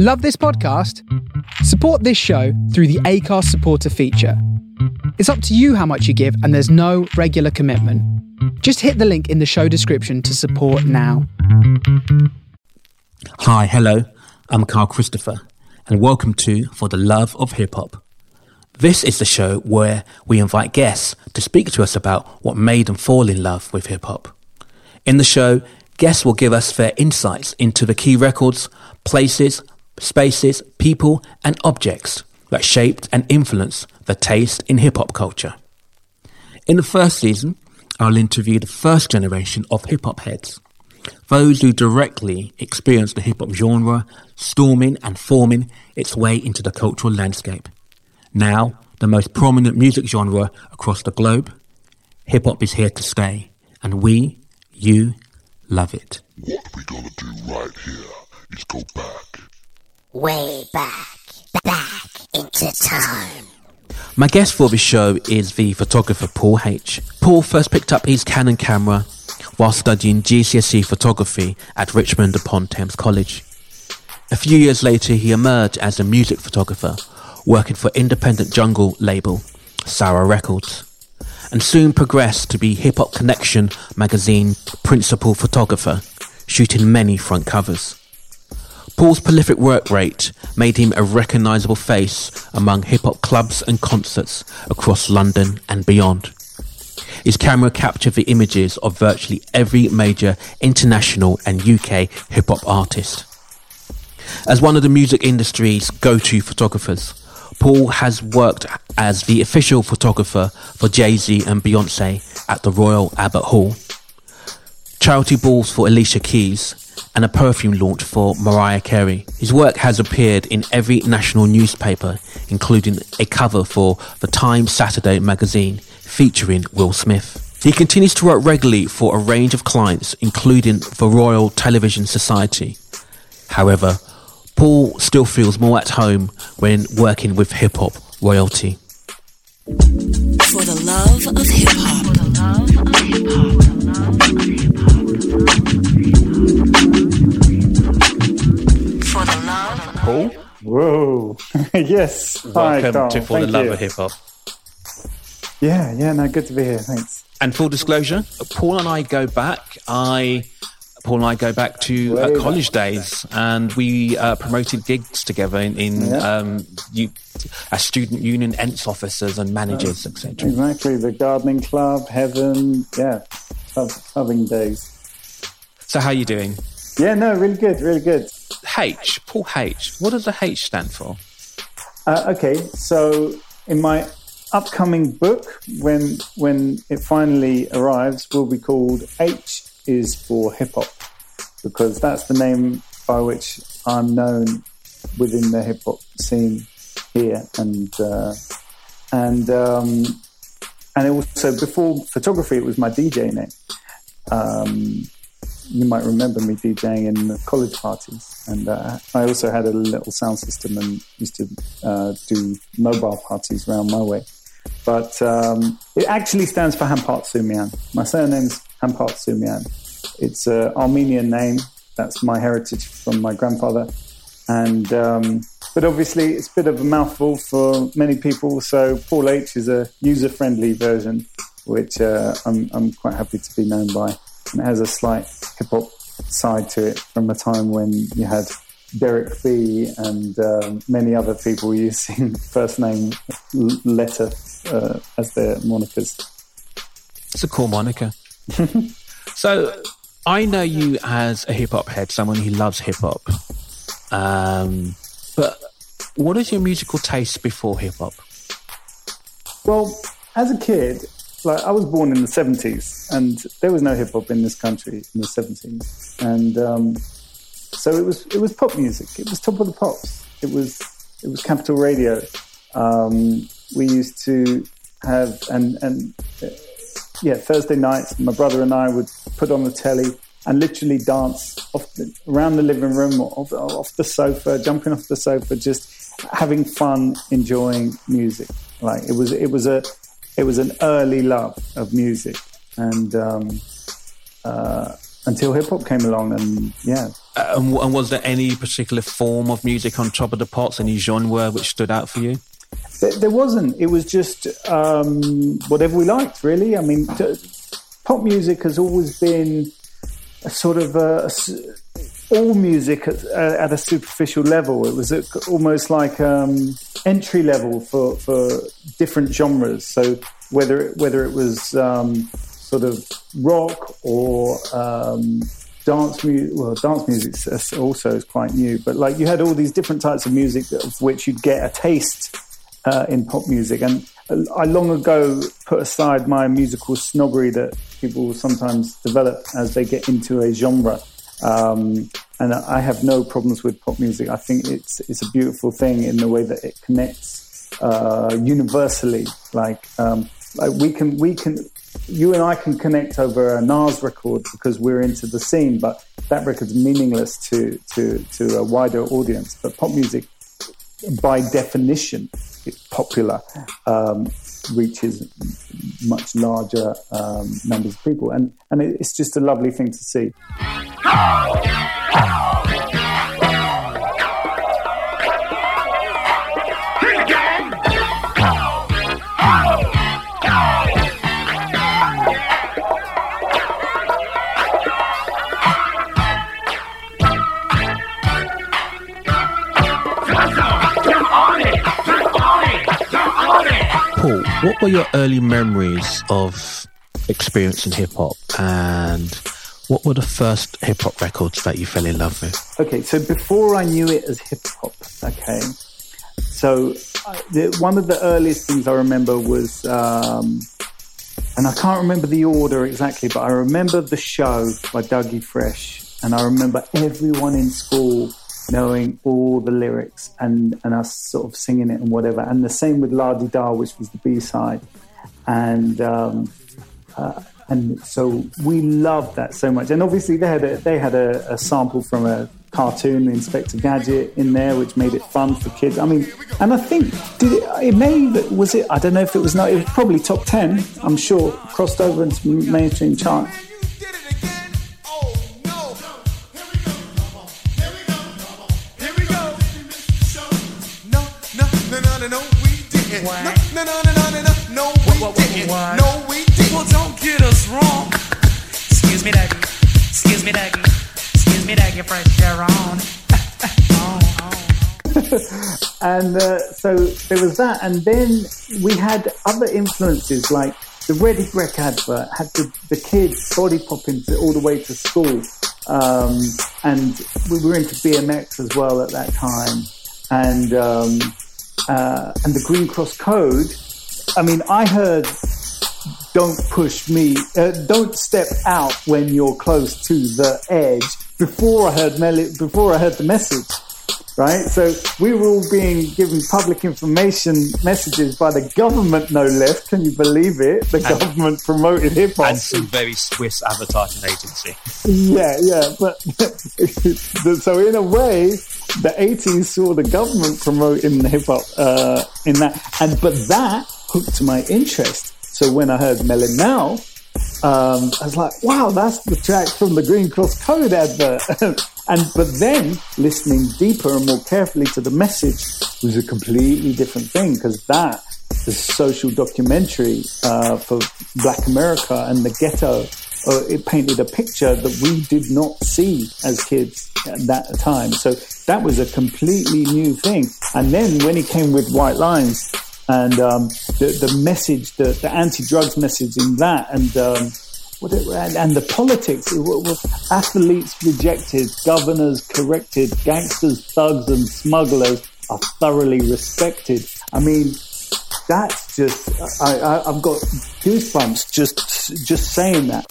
Love this podcast? Support this show through the Acast supporter feature. It's up to you how much you give, and there's no regular commitment. Just hit the link in the show description to support now. Hi, hello. I'm Carl Christopher, and welcome to For the Love of Hip Hop. This is the show where we invite guests to speak to us about what made them fall in love with hip hop. In the show, guests will give us their insights into the key records, places, spaces, people, and objects that shaped and influenced the taste in hip hop culture. In the first season, I'll interview the first generation of hip hop heads, those who directly experienced the hip hop genre storming and forming its way into the cultural landscape. Now, the most prominent music genre across the globe, hip hop is here to stay, and we, you, love it. What we gonna do right here is go back. Way back, back into time. My guest for this show is the photographer Paul H. Paul first picked up his Canon camera while studying GCSE photography at Richmond upon Thames College. A few years later, he emerged as a music photographer, working for independent jungle label Sarah Records, and soon progressed to be Hip Hop Connection magazine principal photographer, shooting many front covers. Paul's prolific work rate made him a recognizable face among hip hop clubs and concerts across London and beyond. His camera captured the images of virtually every major international and UK hip hop artist. As one of the music industry's go to photographers, Paul has worked as the official photographer for Jay Z and Beyonce at the Royal Albert Hall, charity balls for Alicia Keys, and a perfume launch for Mariah Carey. His work has appeared in every national newspaper, including a cover for the Times Saturday magazine featuring Will Smith. He continues to work regularly for a range of clients, including the Royal Television Society. However, Paul still feels more at home when working with hip hop royalty. For the love of hip hop. Paul, Whoa. yes. Hi, welcome Carl. to For the Love you. of Hip Hop. Yeah, yeah, no, good to be here. Thanks. And full disclosure, Paul and I go back. I, Paul and I go back to uh, college days, and we uh, promoted gigs together in, in Yeah. um, you, as student union ENTS officers and managers, etc. Exactly. The gardening club, heaven. Yeah. Loving days. So, how are you doing? Yeah, no, really good, really good. H, Paul H. What does the H stand for? Uh, okay, so in my upcoming book, when when it finally arrives, will be called H is for hip hop because that's the name by which I'm known within the hip hop scene here, and uh, and um, and also before photography, it was my DJ name. Um, you might remember me DJing in college parties, and uh, I also had a little sound system and used to uh, do mobile parties around my way. But um, it actually stands for Hampart Sumian. My surname's Hampart Sumian. It's an Armenian name. That's my heritage from my grandfather. And um, but obviously it's a bit of a mouthful for many people. So Paul H is a user-friendly version, which uh, I'm, I'm quite happy to be known by. And it has a slight hip hop side to it from a time when you had Derek B and um, many other people using first name letter uh, as their monikers. It's a cool moniker. so, I know you as a hip hop head, someone who loves hip hop. Um, but what is your musical taste before hip hop? Well, as a kid, like I was born in the seventies, and there was no hip hop in this country in the seventies, and um, so it was it was pop music. It was top of the pops. It was it was Capital Radio. Um, we used to have and and uh, yeah Thursday nights. My brother and I would put on the telly and literally dance off the, around the living room or off, off the sofa, jumping off the sofa, just having fun, enjoying music. Like it was, it was a, it was an early love of music, and um, uh, until hip hop came along, and yeah, Uh, and, and was there any particular form of music on top of the pops, any genre which stood out for you? There, there wasn't. It was just um, whatever we liked, really. I mean, t- pop music has always been a sort of a, a, all music at, at, a superficial level. It was almost like um, entry level for, for different genres. So whether whether it was um, sort of rock or um, dance music. Well, dance music also is quite new, but like you had all these different types of music of which you'd get a taste uh, in pop music. And I long ago put aside my musical snobbery that people sometimes develop as they get into a genre. Um, and I have no problems with pop music. I think it's it's a beautiful thing in the way that it connects uh, universally. Like, um, like we can we can you and I can connect over a Nas record because we're into the scene, but that record's meaningless to to to a wider audience. But pop music, by definition, it's popular, um, reaches much larger um, numbers of people, and and it's just a lovely thing to see. What were your early memories of experiencing hip hop and what were the first hip hop records that you fell in love with? Okay, so before I knew it as hip hop, okay, so uh, the, one of the earliest things I remember was, um, and I can't remember the order exactly, but I remember the show by Dougie Fresh, and I remember everyone in school knowing all the lyrics and, and us sort of singing it and whatever. And the same with La Di Da, which was the B side. And, um, uh, and so we loved that so much. And obviously they had a, they had a, a sample from a cartoon, Inspector Gadget, in there, which made it fun for kids. I mean, and I think did it, it may was it? I don't know if it was not. It was probably top ten. I'm sure crossed over into mainstream chart. No, no, no, no, no, no, no, we what, what, didn't. What? No, we didn't. Well, don't get us wrong. Excuse me, Daggy. Excuse me, Daggy. Excuse me, Daggy, fresh air on. and uh, so there was that, and then we had other influences like the Ready Brek advert had the, the kids body popping to, all the way to school, um, and we were into BMX as well at that time, and um, uh, and the Green Cross Code, I mean, I heard don't push me, uh, don't step out when you're close to the edge before I heard mel- before I heard the message. Right, so we were all being given public information messages by the government, no less. Can you believe it? The and, government promoted hip hop and some very Swiss advertising agency. Yeah, yeah, but so in a way, the 80s saw the government promoting hip hop uh, in that, and but that hooked my interest. So when I heard Melon Now, um, I was like, wow, that's the track from the Green Cross Code advert. and but then listening deeper and more carefully to the message was a completely different thing because that the social documentary uh, for Black America and the ghetto uh, it painted a picture that we did not see as kids at that time. So that was a completely new thing. And then when he came with White Lines and um, the, the message, the, the anti-drugs message in that, and um, it, and the politics, it athletes rejected, governors corrected, gangsters, thugs, and smugglers are thoroughly respected. I mean, that's just I, I, I've got goosebumps just just saying that.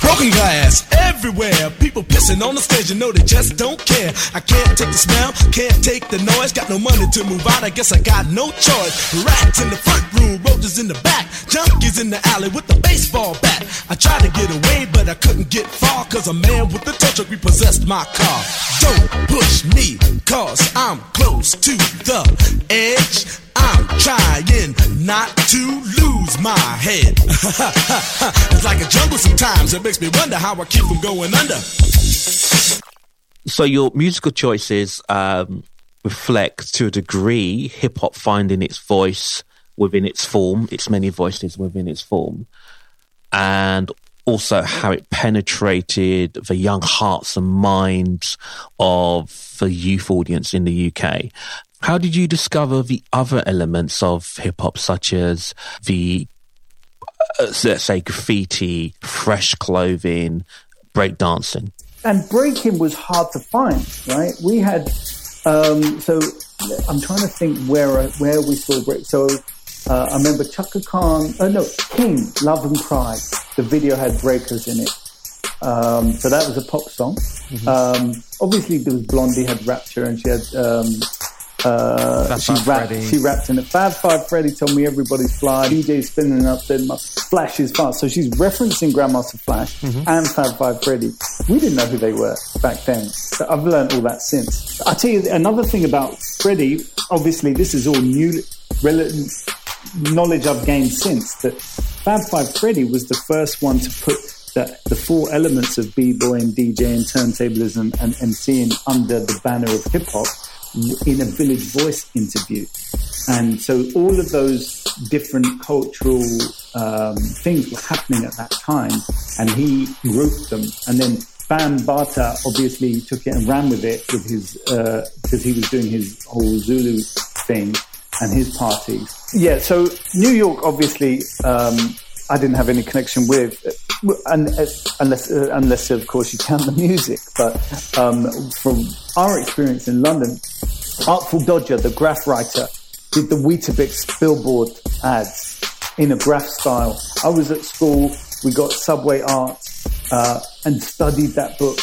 Broken glass everywhere. People pissing on the stage, you know they just don't care. I can't take the smell, can't take the noise. Got no money to move out, I guess I got no choice. Rats in the front room, roaches in the back, junkies in the alley with the baseball bat. I tried to get away, but I couldn't get far, cause a man with a tow truck repossessed my car. Don't push me, cause I'm close to the edge. I'm trying not to lose my head. it's like a jungle sometimes. It makes me wonder how I keep from going under. So your musical choices um, reflect to a degree hip hop finding its voice within its form, its many voices within its form, and also how it penetrated the young hearts and minds of the youth audience in the UK. How did you discover the other elements of hip hop, such as the, uh, let's say, graffiti, fresh clothing, breakdancing? and breaking was hard to find, right? We had, um, so I'm trying to think where where we saw break. So uh, I remember Chaka Khan, oh no, King, Love and Pride. The video had breakers in it. Um, so that was a pop song. Um, obviously, there was Blondie had Rapture, and she had um, uh, she rapped. Freddy. She rapped in it. Fab Five Freddy told me everybody's fly. DJ spinning up, then my Flash is fast. So she's referencing Grandmaster Flash Mm-hmm. and Fab Five Freddy. We didn't know who they were back then. So I've learned all that since. I tell you another thing about Freddy. Obviously, this is all new knowledge I've gained since that Fab Five Freddy was the first one to put the, the four elements of b-boy and DJ and turntablism and MCing under the banner of hip hop in a Village Voice interview. And so all of those different cultural um, things were happening at that time, and he grouped them. And then Bambaataa obviously took it and ran with it with his because he was doing his whole Zulu thing and his parties. Yeah, so New York obviously um, I didn't have any connection with, unless unless of course you count the music. But um, from our experience in London, Artful Dodger, the graph writer, did the Weetabix billboard ads in a graph style. I was at school, we got Subway Art uh, and studied that book.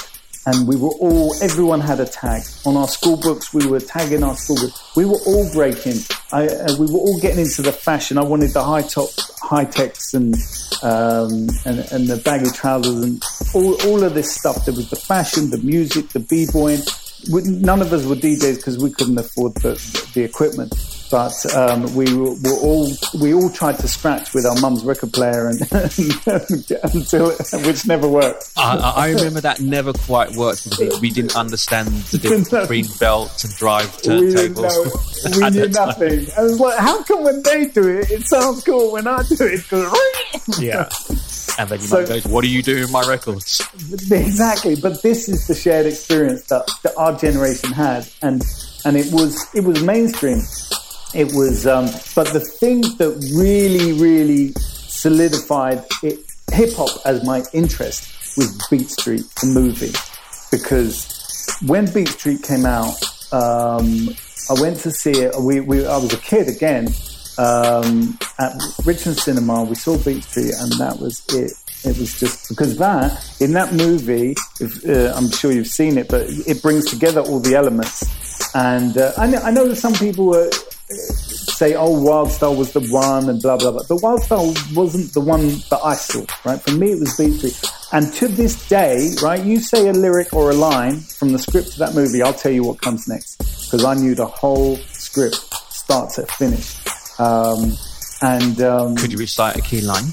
And we were all, everyone had a tag. On our school books, we were tagging our school books. We were all breaking. I, uh, we were all getting into the fashion. I wanted the high top, high techs and, um, and, and the baggy trousers and all, all of this stuff. There was the fashion, the music, the b-boying none of us were DJs because we couldn't afford the, the equipment. But um, we were, were all we all tried to scratch with our mum's record player, and until which never worked. I, I remember that never quite worked because we didn't understand the difference between belt and drive We didn't know. turntables. We knew time. nothing. I was like, how come when they do it, it sounds cool when I do it? Yeah. And then your So- mum goes, What are you doing with my records? exactly but this is the shared experience that, that our generation had and and it was it was mainstream it was um but the thing that really really solidified hip hop as my interest was beat street the movie because when beat street came out um i went to see it we, we i was a kid again um, at Richmond Cinema. We saw Beat Street, and that was it. It was just because that in that movie, if, uh, I'm sure you've seen it, but it brings together all the elements. And uh, I, know, I know that some people were, say, "Oh, Wild Style was the one," and blah blah blah. But Wild Style wasn't the one that I saw. Right? For me, it was Beat Street. And to this day, right, you say a lyric or a line from the script of that movie, I'll tell you what comes next because I knew the whole script, start to finish. Um, and um, Could you recite a key line?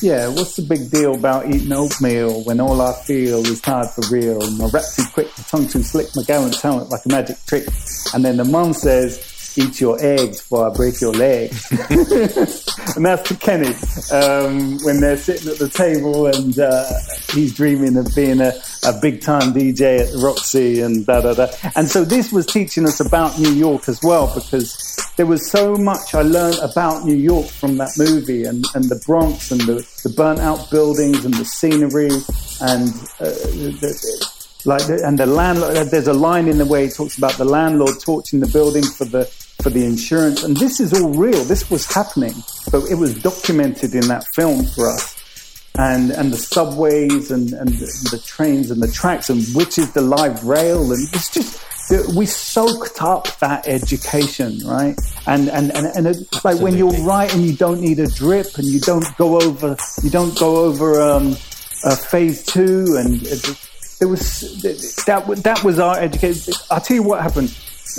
yeah, what's the big deal about eating oatmeal when all I feel is tired for real? My rap's too quick, my tongue too slick, my gallant talent like a magic trick. And then the mum says, eat your eggs before I break your leg. and that's to Kenny um, when they're sitting at the table and uh, he's dreaming of being a, a big time DJ at the Roxy and da da da. And so this was teaching us about New York as well because there was so much I learned about New York from that movie and, and the Bronx and the, the burnt out buildings and the scenery and uh, the, like the, and the landlord. There's a line in the way he talks about the landlord torching the building for the for the insurance, and this is all real. This was happening, but it was documented in that film for us. And and the subways and and the, the trains and the tracks and which is the live rail and it's just we soaked up that education, right? And and and, and it, like when you're right and you don't need a drip, and you don't go over you don't go over um, uh, phase two, and it, there was that that was our education. I'll tell you what happened.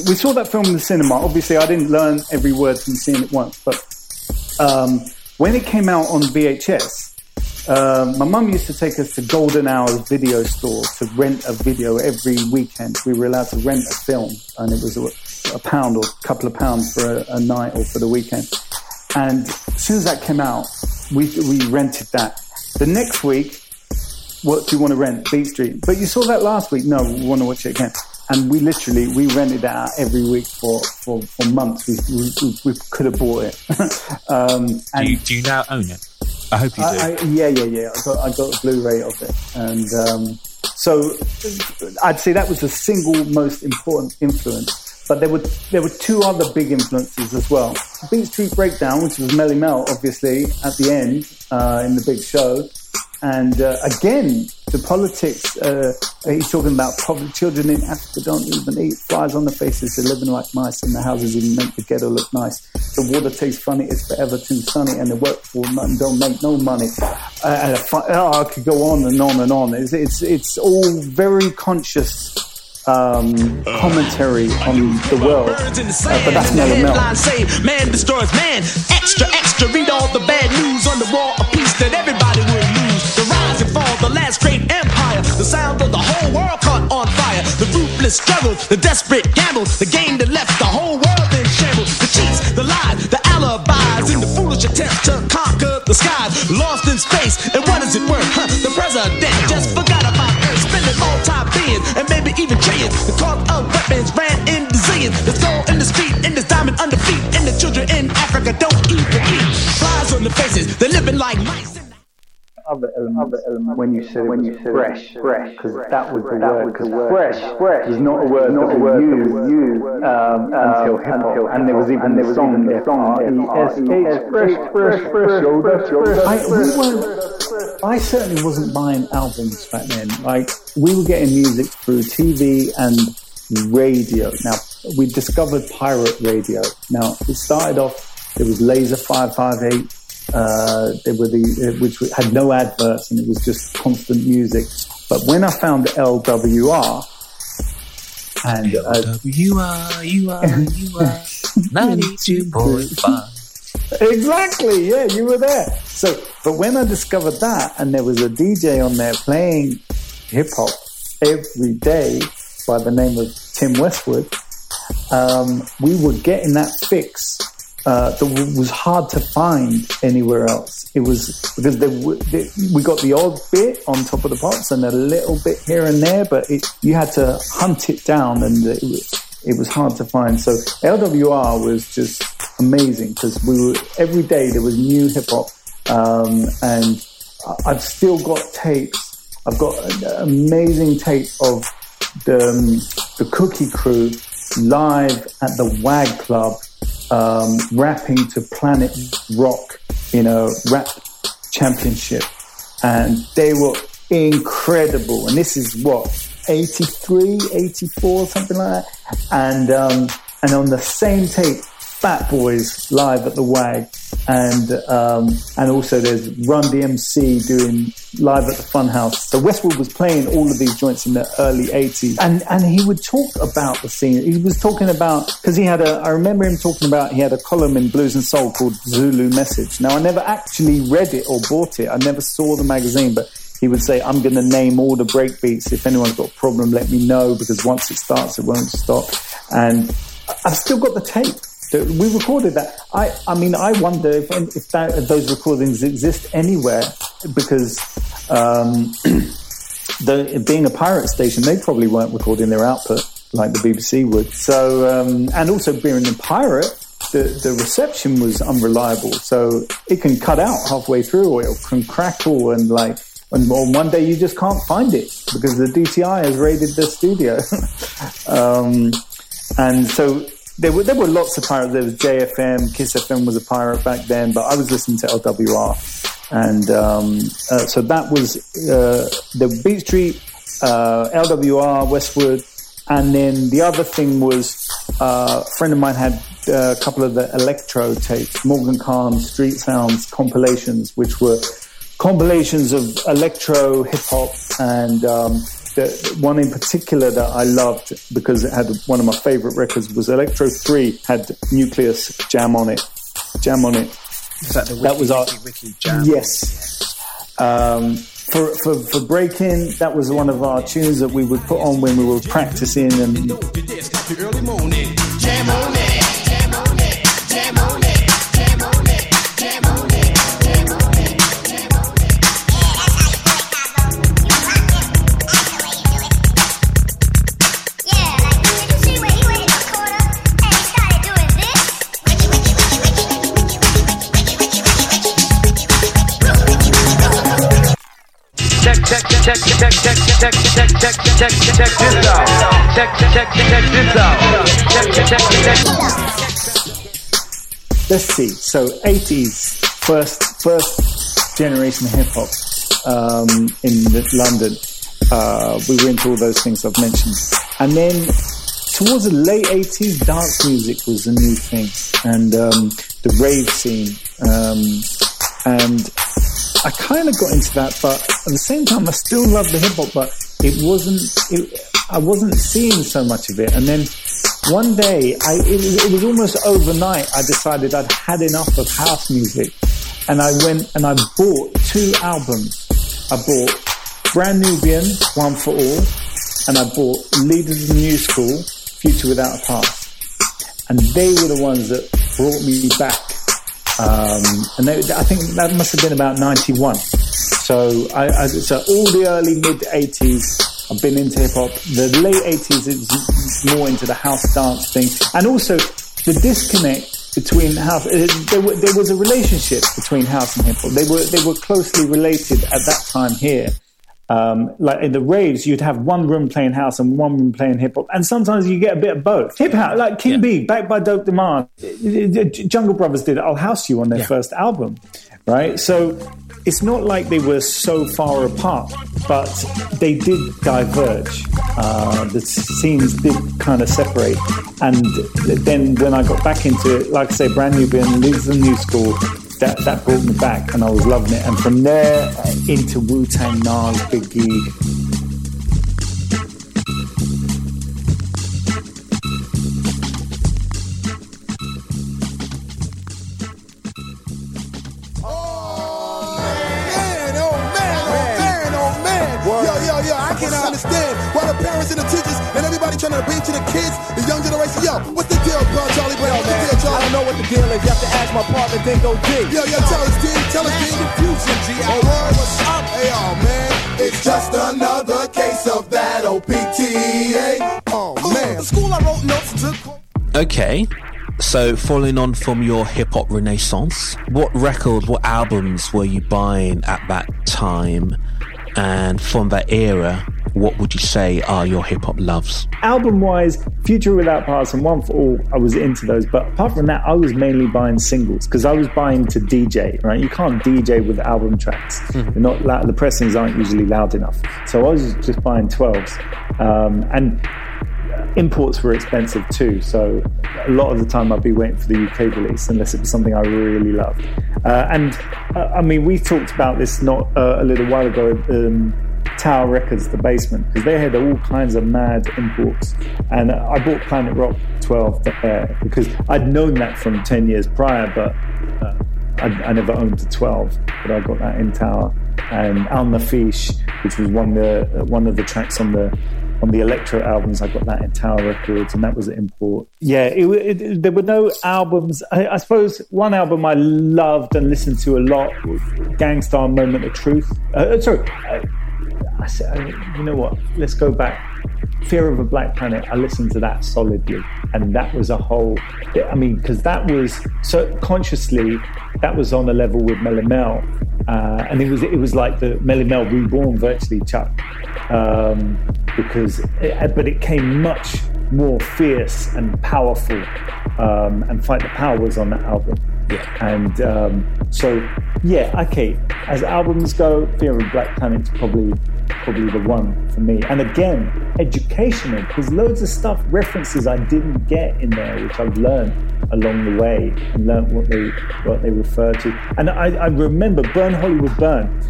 We saw that film in the cinema. Obviously, I didn't learn every word from seeing it once, but um, when it came out on VHS, Um, my mum used to take us to Golden Hours video store to rent a video every weekend. We were allowed to rent a film, and it was a, a pound or a couple of pounds for a, a night or for the weekend. And as soon as that came out, we we rented that. The next week, what do you want to rent? Beat Street. But you saw that last week. No, we want to watch it again. And we literally we rented that out every week for for, for months. We, we, we could have bought it. um, Do you, do you now own it? I hope you do. I, I, yeah, yeah, yeah. I got I got a Blu-ray of it, and um, so I'd say that was the single most important influence. But there were there were two other big influences as well. Beat Street Breakdown, which was Melle Mel, obviously at the end uh, in the big show, and uh, again the politics. Uh, he's talking about poverty. Children in Africa don't even eat. Flies on the faces. They're living like mice in the houses. Even make the ghetto look nice. The water tastes funny. It's forever too sunny, and the work for nothing don't make no money. Uh, and a oh, I could go on and on and on. It's it's, it's all very conscious. Um, commentary on the world, the Uh, but that's and Mellow Mel. say man destroys man. Extra, extra. Read all the bad news on the great empire. The sound of the whole world caught on fire. The ruthless struggles, the desperate gambles, the game that left the whole world in shambles. The cheats, the lies, the alibis, and the foolish attempt to conquer the skies. Lost in space, element, when you said when you said fresh, fresh, because that was the word. Because fresh, fresh is not a word not a word you used um, until hip hop, and there was even the song there, song fresh, fresh, fresh, fresh, yo, that's yo, I, we weren't, I certainly wasn't buying albums back then. Like we were getting music through TV and radio. Now we discovered pirate radio. Now it started off. It was Laser Five Five Eight uh, they were the which had no adverts and it was just constant music. But when I found LWR and uh, you are, you are, you are 92.5. exactly, yeah, you were there. So, but when I discovered that and there was a DJ on there playing hip hop every day by the name of Tim Westwood, um, we were getting that fix uh, that was hard to find anywhere else. It was because there w- there, we got the odd bit on top of the pops and a little bit here and there, but it, you had to hunt it down, and it, it was hard to find. So LWR was just amazing because we were every day there was new hip hop, um, and I've still got tapes. I've got an amazing tape of the um, the Cookie Crew live at the WAG Club, um, rapping to Planet Rock, in a rap championship, and they were incredible. And this is what 83, 84, something like that. And um, and on the same tape, Fat Boys live at the WAG, and um, and also there's Run DMC doing live at the Funhouse. So Westwood was playing all of these joints in the early '80s, and and he would talk about the scene. He was talking about because he had a. I remember him talking about he had a column in Blues and Soul called Zulu Message. Now I never actually read it or bought it. I never saw the magazine, but he would say, I'm going to name all the breakbeats. If anyone's got a problem, let me know because once it starts, it won't stop. And I've still got the tape. That We recorded that. I, I mean, I wonder if, if, that, if those recordings exist anywhere because um, the, being a pirate station, they probably weren't recording their output like the BBC would. So, um, and also being a pirate, the, the reception was unreliable. So it can cut out halfway through or it can crackle and like, and or one day you just can't find it because the DTI has raided the studio. um, and so there were, there were lots of pirates. There was JFM, Kiss FM was a pirate back then, but I was listening to LWR. And um, uh, so that was uh, the Beat Street, uh, LWR, Westwood, and then the other thing was uh, a friend of mine had uh, a couple of the electro tapes, Morgan Khan Street Sounds compilations, which were compilations of electro, hip hop, and um, the one in particular that I loved because it had one of my favorite records was Electro Three had Newcleus Jam on it, Jam on it. Is that the That was our Wiki, Wiki Jam? Yes. Um, for, for, for breaking, that was one of our tunes that we would put on when we were practicing and Early morning, jam on it. check, check, check, check, check, check, check, check. Check, check, check. Check, check, check. Let's see. So 80s, first first generation hip hop um, in London. Uh, we went to all those things I've mentioned, and then towards the late 80s, dance music was a new thing, and um, the rave scene. Um, and I kind of got into that, but at the same time, I still loved the hip hop, but it wasn't. It, I wasn't seeing so much of it, and then one day, I, it, it was almost overnight. I decided I'd had enough of house music, and I went and I bought two albums. I bought Brand Nubian, One for All, and I bought Leaders of the New School, Future Without a Past, and they were the ones that brought me back. Um, and they, I think that must have been about '91. So, I, I, so all the early mid '80s, I've been into hip hop. The late '80s is more into the house dance thing, and also the disconnect between house. Uh, there, there was a relationship between house and hip hop. They were they were closely related at that time here. Um, like in the raves, you'd have one room playing house and one room playing hip hop, and sometimes you get a bit of both. Hip hop, like King B, backed by Dope Demand, Jungle Brothers did "I'll House You" on their first album, right? So it's not like they were so far apart, but they did diverge. Uh, the scenes did kind of separate, and then when I got back into it, like I say, Brand Nubian leads the new school that, that brought me back and I was loving it. And from there uh, into Wu Tang, Nas, Biggie, parents and the teachers everybody trying to preach to the kids, the young generation. Yo, what's the deal, bro, Charlie Brown? What's the deal, I Charlie? don't know what the deal is. You have to ask my partner, Dinco D. Yo, yo, tell us, D. Tell us, D. Confusion, G. Oh, word, what's up? Hey, oh, man. It's just another case of that OPTA. Oh, man. The school I wrote notes and took. Okay. So, following on from your hip hop renaissance, what records, what albums were you buying at that time? And from that era, what would you say are your hip hop loves? album wise, Future Without Past and One for All, I was into those. But apart from that, I was mainly buying singles because I was buying to DJ, right? You can't DJ with album tracks. They're not loud, the pressings aren't usually loud enough. So I was just buying 12s. Um, and imports were expensive too. So a lot of the time I'd be waiting for the UK release unless it was something I really loved. Uh, and uh, I mean, we talked about this not uh, a little while ago. Um, Tower Records, the basement, because they had all kinds of mad imports. And I bought Planet Rock 12 there because I'd known that from 10 years prior, but uh, I, I never owned the 12, but I got that in Tower. And Al-Naafiysh, which was one of the, one of the tracks on the on the electro albums, I got that in Tower Records, and that was an import. Yeah, it, it, there were no albums. I, I suppose one album I loved and listened to a lot was Gang Starr Moment of Truth. Uh, sorry, I, said, I- you know what? Let's go back. Fear of a Black Planet. I listened to that solidly, and that was a whole. I mean, because that was so consciously, that was on a level with Melle Mel, uh, and it was it was like the Melle Mel reborn virtually, Chuck, um, because it, but it came much more fierce and powerful, um, and Fight the Power was on that album. And um, so, yeah, okay. As albums go, Fear of a Black Planet's probably probably the one for me. And again, educational because loads of stuff references I didn't get in there, which I've learned along the way and learned what they what they refer to. And I, I remember Burn Hollywood Burn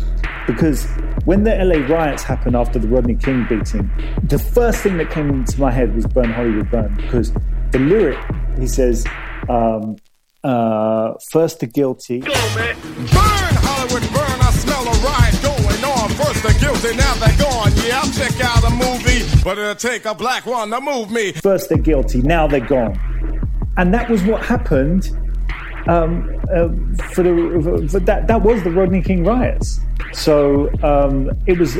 because when the LA riots happened after the Rodney King beating, the first thing that came into my head was Burn Hollywood Burn because the lyric he says. Um, uh, first the guilty, Burn, Hollywood, burn. I guilty, now they're gone. Yeah, I'll check out a movie, but it'll take a black one to move me. First they're guilty, now they're gone. And that was what happened um, uh, for the for that that was the Rodney King riots. So um, it was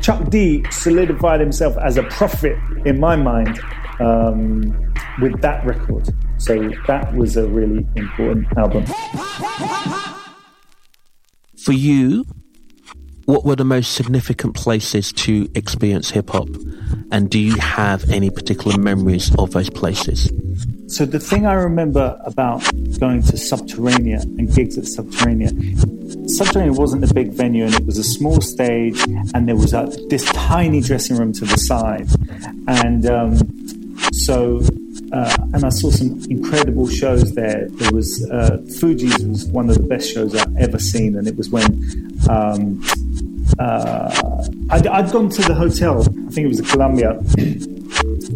Chuck D solidified himself as a prophet in my mind um, with that record. So that was a really important album. For you, what were the most significant places to experience hip hop? And do you have any particular memories of those places? So the thing I remember about going to Subterranea and gigs at Subterranea, Subterranea wasn't a big venue and it was a small stage and there was a, this tiny dressing room to the side. And um, so, uh, and I saw some incredible shows there. There was, uh, Fugees was one of the best shows I've ever seen and it was when um, uh, I'd, I'd, gone to the hotel, I think it was the Columbia,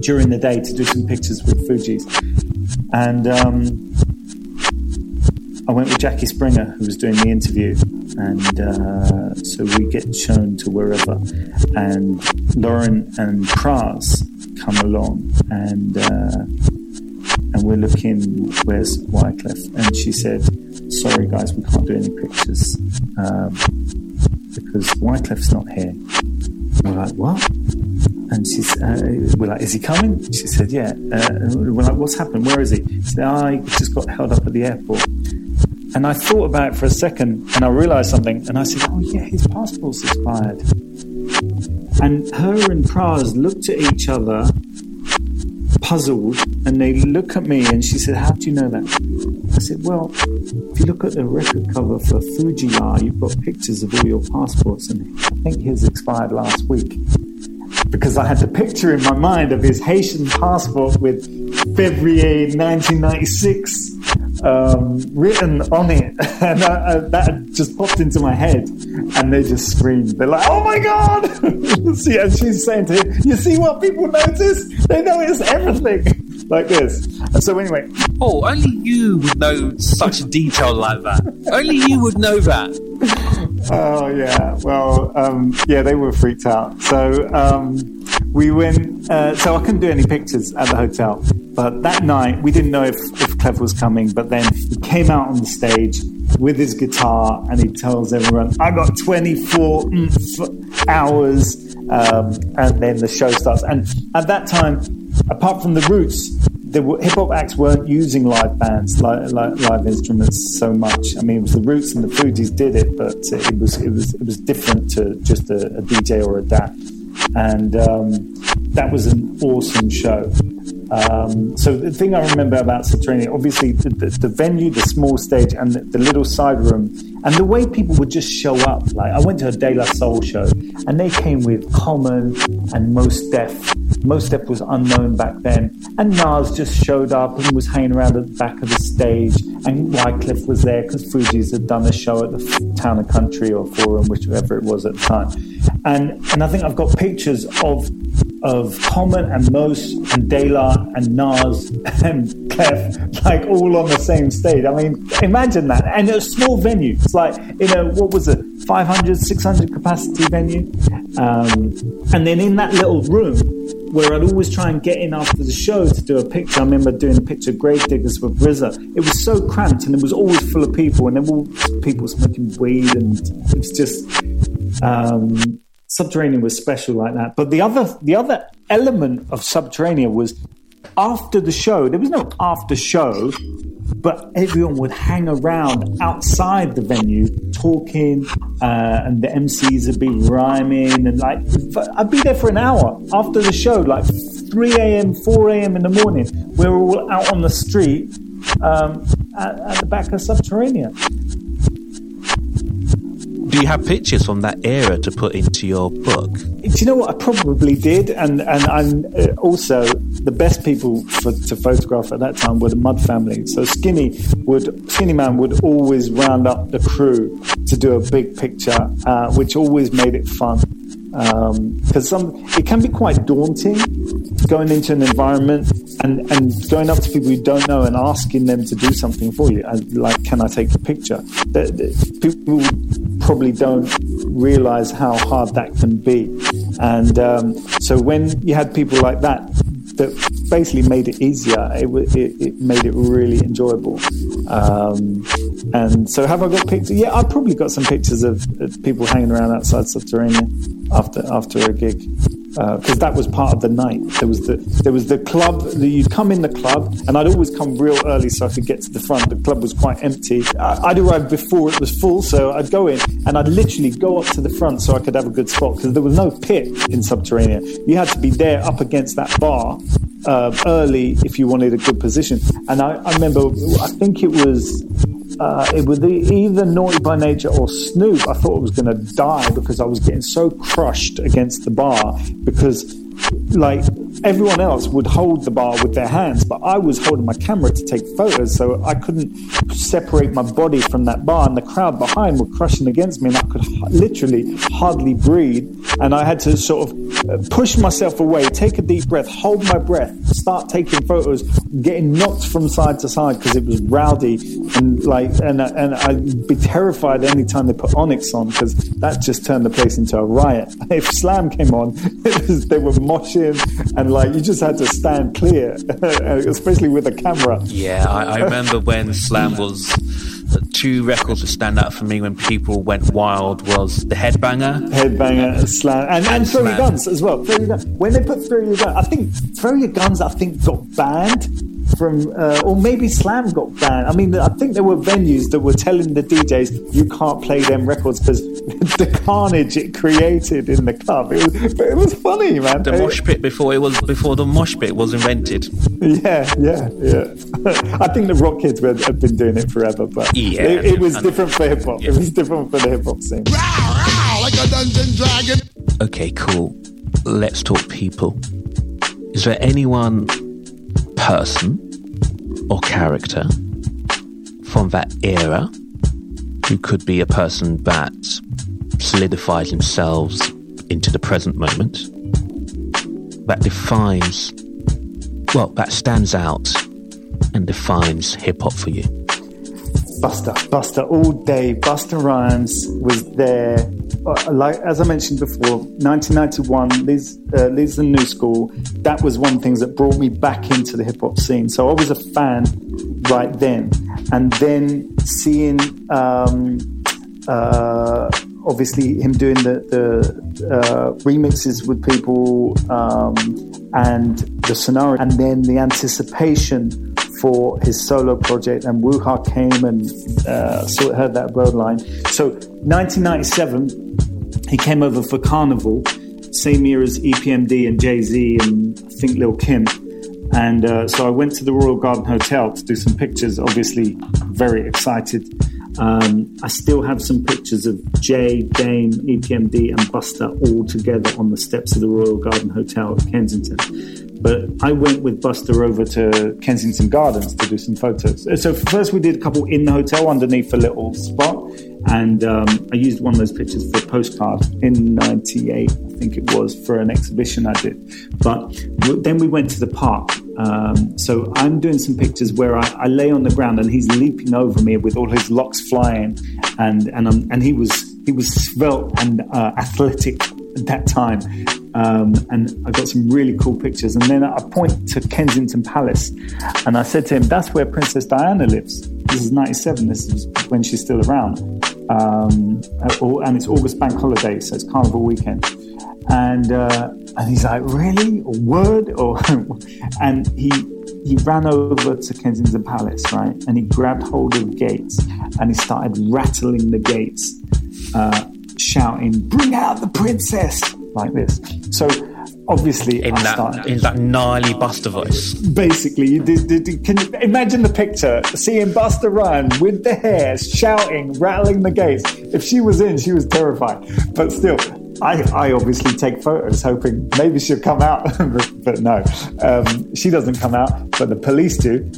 during the day to do some pictures with Fugees. And um, I went with Jackie Springer, who was doing the interview. And uh, so we get shown to wherever. And Lauryn and Pras come along. And uh, and we're looking, where's Wyclef? And she said, sorry guys, we can't do any pictures. Um, because Wyclef's not here. We're like, what? And she's, uh, we're like, is he coming? She said, yeah. Uh, we're like, what's happened? Where is he? She said, oh, he just got held up at the airport. And I thought about it for a second and I realized something. And I said, oh, yeah, his passport's expired. And her and Pras looked at each other, puzzled, and they look at me and she said, how do you know that? I said, well, if you look at the record cover for Fu-Gee-La, you've got pictures of all your passports, and I think his expired last week because I had the picture in my mind of his Haitian passport with February 1996 um, written on it, and I, I, that just popped into my head, and they just screamed. They're like, "Oh my god!" see, and she's saying to him, "You see what people notice? They notice everything." Like this. And so anyway. Oh, only you would know such detail like that. only you would know that. Oh yeah. Well, um, yeah, they were freaked out. So um, we went. Uh, so I couldn't do any pictures at the hotel. But that night, we didn't know if, if Clef was coming. But then he came out on the stage with his guitar and he tells everyone, I got 24 hours. Um, and then the show starts. And at that time, apart from the roots, the hip hop acts weren't using live bands, live, instruments so much. I mean, it was the Roots and the Fugees did it, but it was it was it was different to just a, a DJ or a DAT, and um, that was an awesome show. Um, so the thing I remember about Subterranea, obviously the, the, the, venue, the small stage, and the, the, little side room, and the way people would just show up. Like I went to a De La Soul show, and they came with Common and Mos Def. Mos Def was unknown back then, and Nas just showed up and was hanging around at the back of the stage, and Wyclef was there because Fugees had done a show at the Town and Country or Forum, whichever it was at the time, and and I think I've got pictures of of Common and Mos and De La and Nas and Clef, like all on the same stage. I mean, imagine that. And a small venue. It's like, you know, what was it, 500, 600 capacity venue? Um, and then in that little room, where I'd always try and get in after the show to do a picture. I remember doing a picture of Gravediggaz with RZA. It was so cramped and it was always full of people, and there were people smoking weed, and it was just. Um, Subterranea was special like that. But the other the other element of Subterranean was after the show. There was no after show, but everyone would hang around outside the venue talking, uh, and the MCs would be rhyming, and like I'd be there for an hour after the show, like 3 a.m., 4 a.m. in the morning. We were all out on the street um, at, at the back of Subterranea do you have pictures from that era to put into your book? Do you know what? I probably did, and and I'm uh, also the best people for, to photograph at that time were the Mud family. So Skinny would Skinny Man would always round up the crew to do a big picture, uh, which always made it fun because um, some it can be quite daunting going into an environment and, and going up to people you don't know and asking them to do something for you. and like, can I take a picture? The, people probably don't realize how hard that can be. And um, so when you had people like that, that basically made it easier. It, it, it made it really enjoyable. Um, and so, have I got pictures? Yeah, I've probably got some pictures of, of people hanging around outside Subterranean after after a gig because uh, that was part of the night. There was the there was the club. You'd come in the club, and I'd always come real early so I could get to the front. The club was quite empty. I'd arrive before it was full, so I'd go in and I'd literally go up to the front so I could have a good spot because there was no pit in Subterranean. You had to be there up against that bar uh, early if you wanted a good position. And I, I remember, I think it was uh, it was either Naughty by Nature or Snoop. I thought I was going to die because I was getting so crushed against the bar because like everyone else would hold the bar with their hands, but I was holding my camera to take photos, so I couldn't separate my body from that bar. And the crowd behind were crushing against me, and I could literally hardly breathe. And I had to sort of uh, push myself away, take a deep breath, hold my breath, start taking photos, getting knocked from side to side because it was rowdy and like, and and I'd be terrified any time they put Onyx on because that just turned the place into a riot. If Slam came on, they were moshing and like you just had to stand clear, especially with a camera. Yeah, I, I remember when Slam was two records that stand out for me when people went wild was the Headbanger, Headbanger, Slam, and, and, and Throw Your Guns as well. Throw Your Guns. When they put Throw Your Guns, I think Throw Your Guns, I think got banned from, uh, or maybe Slam got banned. I mean, I think there were venues that were telling the DJs you can't play them records because the carnage it created in the club. It was, but it was funny, man. The mosh pit before it was before the mosh pit was invented. Yeah, yeah, yeah. I think the rock kids were, have been doing it forever, but yeah, it, it was different for hip hop. Yeah. It was different for the hip hop scene. like a dungeon dragon. Okay, cool. Let's talk people. Is there anyone, person, or character from that era who could be a person that solidifies themselves into the present moment, that defines, well, that stands out and defines hip hop for you? Busta, Busta all day. Busta Rhymes was there. Uh, like as I mentioned before, 1991, Liz, uh, Liz and New School. That was one of the things that brought me back into the hip hop scene. So I was a fan right then, and then seeing um, uh, obviously him doing the, the uh, remixes with people um, and the scenario, and then the anticipation for his solo project, and Woo Hah came and uh, heard that road line. So 1997, he came over for Carnival, same year as EPMD and Jay Z and I think Lil Kim. And uh, so I went to the Royal Garden Hotel to do some pictures, obviously very excited. Um, I still have some pictures of Jay, Dame, EPMD, and Busta all together on the steps of the Royal Garden Hotel at Kensington. But I went with Busta over to Kensington Gardens to do some photos. So first we did a couple in the hotel underneath a little spot, and um, I used one of those pictures for a postcard in '98, I think it was, for an exhibition I did. But then we went to the park. Um, so I'm doing some pictures where I, I, lay on the ground and he's leaping over me with all his locks flying, and and I'm, and he was he was svelte and uh, athletic at that time. Um, and I got some really cool pictures. And then I point to Kensington Palace, and I said to him, "That's where Princess Diana lives." This is '97. This is when she's still around, um, and it's August Bank Holiday, so it's Carnival weekend. And uh, and he's like, "Really? A word?" Or and he he ran over to Kensington Palace, right? And he grabbed hold of the gates and he started rattling the gates, uh, shouting, "Bring out the princess!" like this. So obviously in that in that gnarly Busta voice. Basically, you did, did, can you imagine the picture? Seeing Busta run with the hair, shouting, rattling the gates. If she was in, she was terrified. But still, I, I obviously take photos, hoping maybe she'll come out, but, but, no, um, she doesn't come out. But the police do.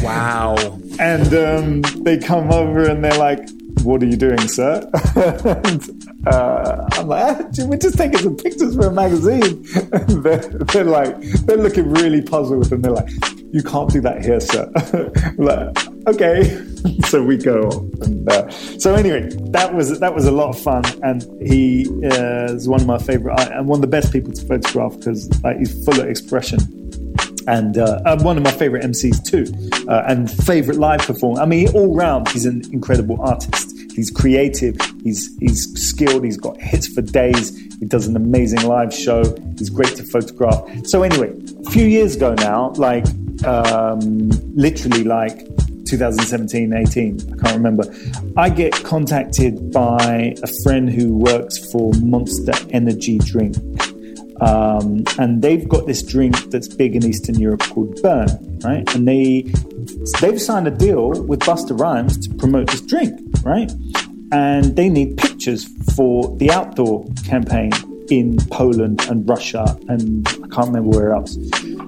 wow! And um, they come over and they're like, "What are you doing, sir?" uh, I'm like, ah, we're just taking some pictures for a magazine. they're, they're like, they're looking really puzzled and they're like, you can't do that here, sir. like, okay. so we go. And, uh, so anyway, that was that was a lot of fun, and he uh, is one of my favorite and one of the best people to photograph because like, he's full of expression. And uh, one of my favorite MCs too, uh, and favorite live performer. I mean, all round, he's an incredible artist. He's creative. He's he's skilled. He's got hits for days. He does an amazing live show. He's great to photograph. So anyway, a few years ago now, like um, literally like 2017, 18, I can't remember. I get contacted by a friend who works for Monster Energy Drink. Um, and they've got this drink that's big in Eastern Europe called Burn, right? And they they've signed a deal with Busta Rhymes to promote this drink, right? And they need pictures for the outdoor campaign in Poland and Russia and I can't remember where else.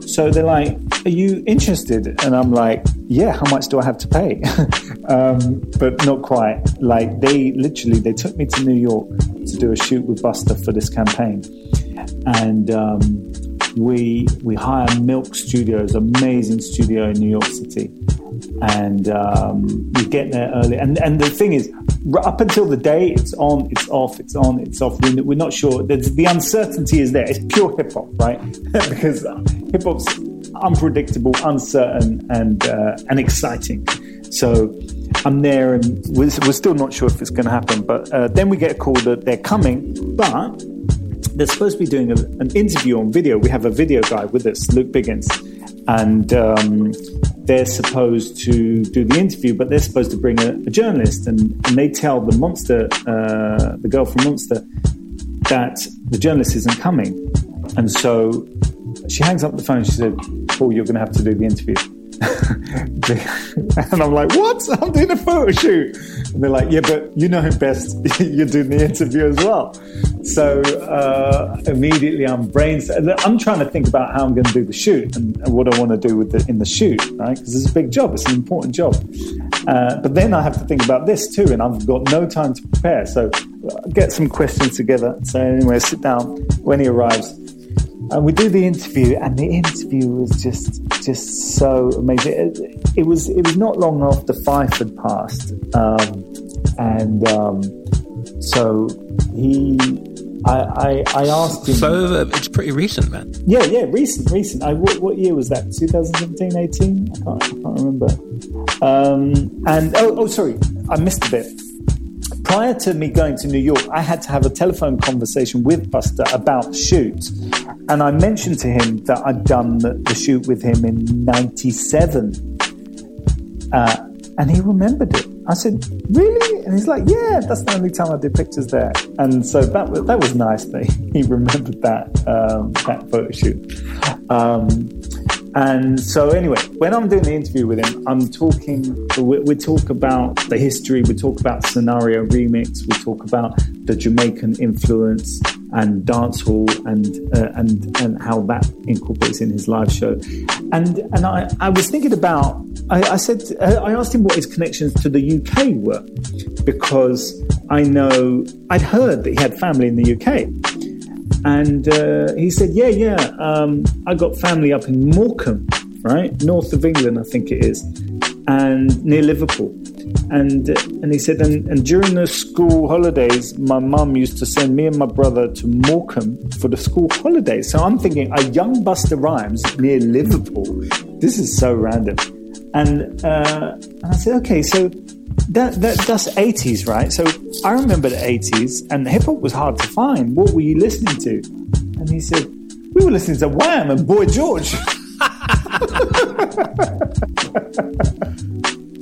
So they're like, "Are you interested?" And I'm like, "Yeah. How much do I have to pay?" um, but not quite. Like they literally they took me to New York to do a shoot with Busta for this campaign, and um, we we hire Milk Studios, amazing studio in New York City, and um, we get there early. And and the thing is, up until the day, it's on, it's off, it's on, it's off. We're, not sure. There's, the uncertainty is there. It's pure hip hop, right? because hip hop's unpredictable, uncertain, and uh, and exciting. So I'm there, and we're, we're still not sure if it's going to happen. But uh, then we get a call that they're coming, but they're supposed to be doing a, an interview on video. We have a video guy with us, Luke Biggins, and um, they're supposed to do the interview, but they're supposed to bring a, a journalist, and, and they tell the monster, uh, the girl from Monster, that the journalist isn't coming, and so she hangs up the phone. She said, "Paul, you're going to have to do the interview." and I'm like, "What? I'm doing a photo shoot." And they're like, "Yeah, but you know him best. you're doing the interview as well." So uh, immediately I'm brain. I'm trying to think about how I'm going to do the shoot and, what I want to do with the, in the shoot, right? Because it's a big job. It's an important job. Uh, but then I have to think about this too, and I've got no time to prepare. So uh, get some questions together. So anyway, sit down when he arrives, and we do the interview. And the interview was just just so amazing. It, it was it was not long after Phife had passed, um, and um, so he I, I, I asked him. So uh, it's pretty recent, man. Yeah, yeah, recent, recent. I, what, what year was that? 2017, 18? I can't, I can't remember. Um, and oh, oh, sorry, I missed a bit. Prior to me going to New York, I had to have a telephone conversation with Busta about the shoot. And I mentioned to him that I'd done the, shoot with him in 97. Uh, and he remembered it. I said, "Really?" And he's like, "Yeah, that's the only time I did pictures there." And so that was, that was nice that he remembered that um, that photo shoot. Um, and so anyway, when I'm doing the interview with him, I'm talking. We, we, talk about the history. We talk about scenario remix. We talk about the Jamaican influence and dancehall and uh, and and how that incorporates in his live show. And and I, I was thinking about I, I said uh, I asked him what his connections to the UK were because I know I'd heard that he had family in the UK. And uh, he said, "Yeah, yeah, um, I got family up in Morecambe, right, north of England, I think it is, and near Liverpool." And and he said, and, and during the school holidays, my mum used to send me and my brother to Morecambe for the school holidays. So I'm thinking, a young Busta Rhymes near Liverpool. This is so random. And, uh, and I said, okay, so that, that that's 80s, right? So I remember the 80s, and the hip hop was hard to find. What were you listening to? And he said, we were listening to Wham and Boy George.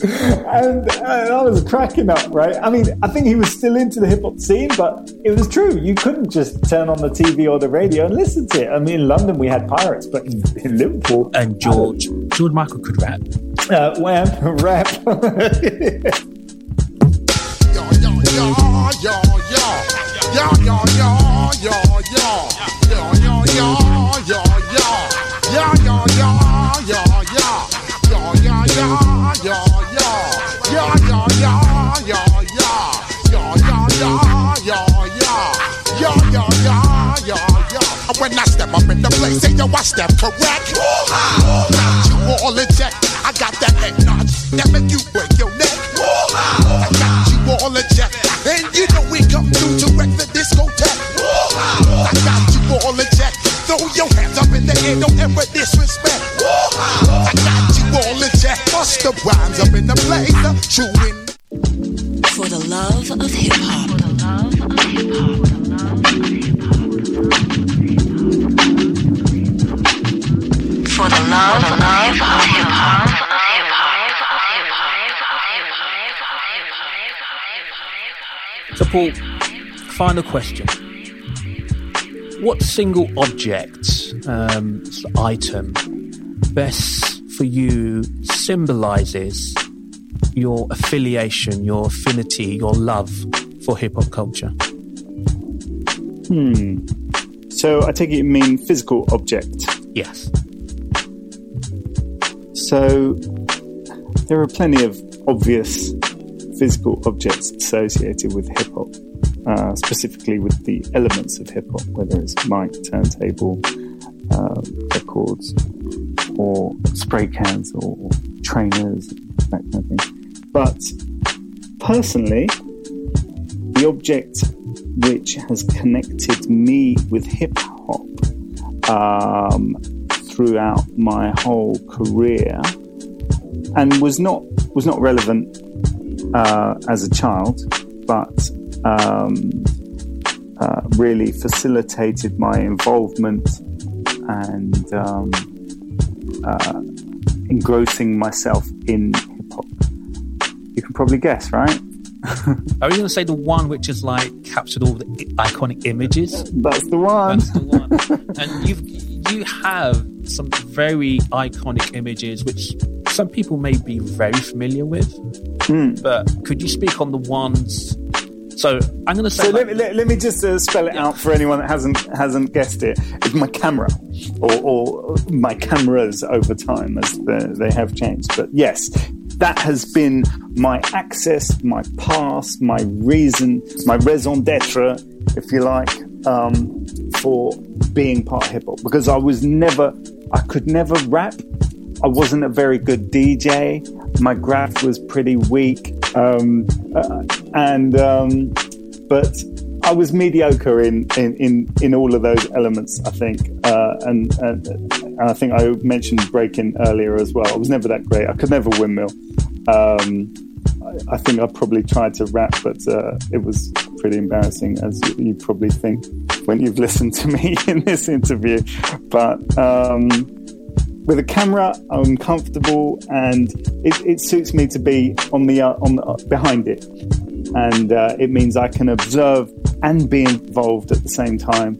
and, and, I was cracking up, right? I mean, I think he was still into the hip hop scene, but it was true. You couldn't just turn on the TV or the radio and listen to it. I mean, in London we had pirates, but in, in Liverpool. And George, George Michael could rap. Uh, wham, rap. When I step up in the place, say yo, I step correct. You all in check. I got that head notch that make you break your neck. I got you all in the air, don't ever disrespect. I got you all in check. Bust the rhymes up in the place, chewing. For the love of hip hop. For the love of hip hop. For the love of hip hop. For the love of hip hop. So, Paul, final question. What single object, um, item, best for you symbolizes your affiliation, your affinity, your love for hip hop culture? Hmm. So I take it you mean physical object. Yes. So there are plenty of obvious physical objects associated with hip hop, uh, specifically with the elements of hip hop, whether it's mic, turntable, uh, records, or spray cans, or, or trainers, that kind of thing. But personally, the object which has connected me with hip hop um, throughout my whole career and was not was not relevant uh, as a child, but um, uh, really facilitated my involvement and um, uh, engrossing myself in hip hop. You can probably guess, right? Are you going to say the one which is like captured all the iconic images? That's the one. That's the one. and you've you have some very iconic images which some people may be very familiar with. Hmm. But could you speak on the ones? So I'm going to say. So like- let, me- let, let me just uh, spell it out for anyone that hasn't hasn't guessed it. It's my camera, or, or my cameras over time as the, they have changed. But yes, that has been my access, my past, my reason, my raison d'être, if you like, um, for being part hip hop. Because I was never, I could never rap. I wasn't a very good DJ. My graph was pretty weak, um, uh, and um, but I was mediocre in, in, in, in all of those elements. I think, uh, and, and and I think I mentioned breaking earlier as well. I was never that great. I could never windmill. Um, I, I think I probably tried to rap, but uh, it was pretty embarrassing, as you, you probably think when you've listened to me in this interview. But um, with a camera, I'm comfortable, and it, it suits me to be on the uh, on the, uh, behind it, and uh, it means I can observe and be involved at the same time,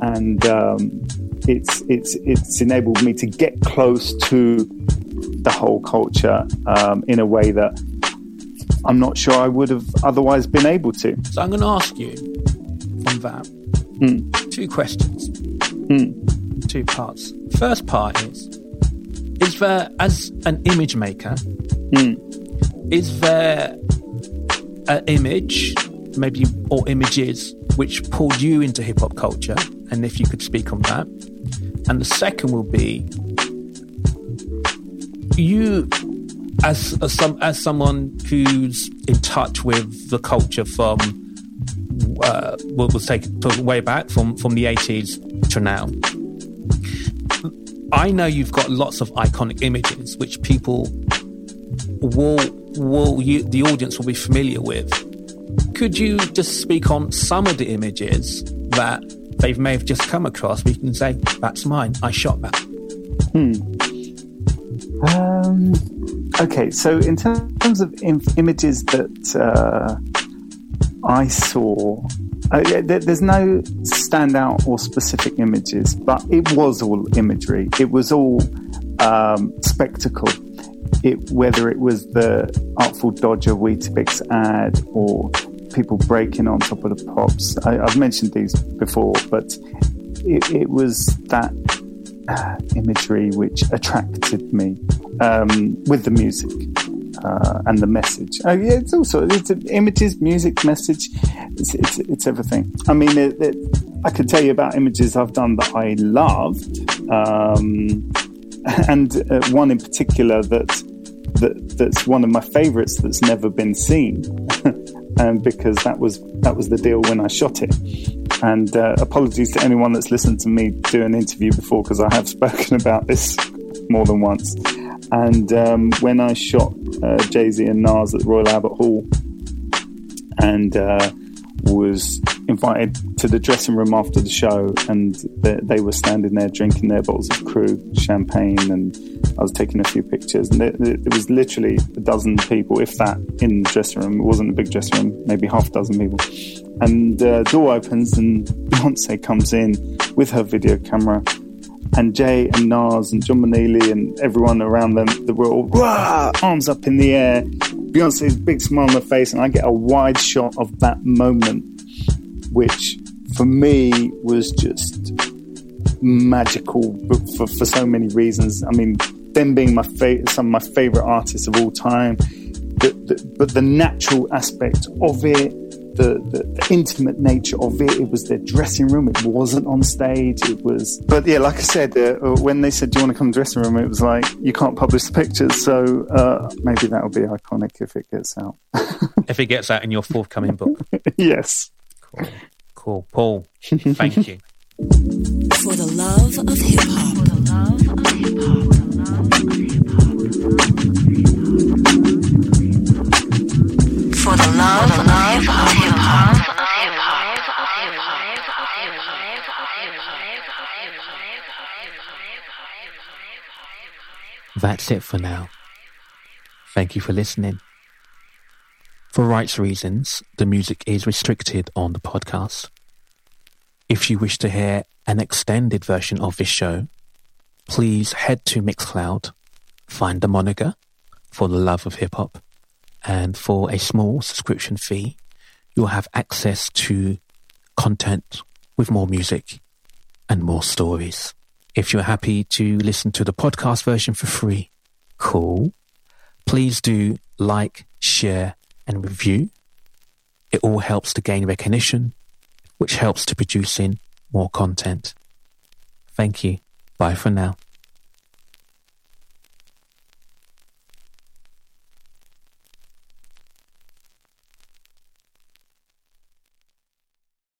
and um, it's it's it's enabled me to get close to the whole culture um, in a way that I'm not sure I would have otherwise been able to. So I'm going to ask you from that Hmm. two questions, Hmm. two parts. First part is: Is there, as an image maker, Hmm. is there an image, maybe or images, which pulled you into hip hop culture? And if you could speak on that. And the second will be you as as some as someone who's in touch with the culture from uh, we'll, we'll take way back from from the 80s to now I know you've got lots of iconic images which people will will you, the audience will be familiar with. Could you just speak on some of the images that they may have just come across? We can say that's mine. I shot that. Hmm. Um, okay, so in terms of Im- images that uh, I saw, uh, there, there's no standout or specific images, but it was all imagery. It was all um, spectacle. It, whether it was the Artful Dodger Weetabix ad or people breaking on top of the pops. I, I've mentioned these before, but it, it was that uh, imagery which attracted me um, with the music uh, and the message. Oh yeah, it's also it's images, music, message. It's it's, it's everything. I mean, it, it, I could tell you about images I've done that I loved, um, and uh, one in particular that, that that's one of my favourites that's never been seen, and because that was that was the deal when I shot it. And uh, apologies to anyone that's listened to me do an interview before because I have spoken about this more than once. And um, when I shot uh, Jay Z and Nas at the Royal Albert Hall, and uh, was invited to the dressing room after the show, and they, they, were standing there drinking their bottles of Krug champagne, and I was taking a few pictures, and there was literally a dozen people, if that, in the dressing room. It wasn't a big dressing room, maybe half a dozen people. And the uh, door opens, and Beyonce comes in with her video camera and Jay and Nas and John and everyone around them, they were all Wah! arms up in the air. Beyonce's big smile on her face, and I get a wide shot of that moment, which for me was just magical for, for so many reasons. I mean, them being my fa- some of my favorite artists of all time, the, the, but the natural aspect of it, the, the, the, intimate nature of it. It was their dressing room. It wasn't on stage. It was, but yeah, like I said, uh, uh when they said, "Do you want to come to dressing room?" It was like you can't publish the pictures, so uh, maybe that will be iconic if it gets out. if it gets out in your forthcoming book, yes. Cool, cool. Paul, thank you. For the love of hip hop. For the love of hip hop. For the love of hip hop. That's it for now. Thank you for listening. For rights reasons, the music is restricted on the podcast. If you wish to hear an extended version of this show, please head to Mixcloud, find the moniker for the love of hip hop, and for a small subscription fee, you'll have access to content with more music and more stories. If you're happy to listen to the podcast version for free, cool. Please do like, share, and review. It all helps to gain recognition, which helps to producing more content. Thank you. Bye for now.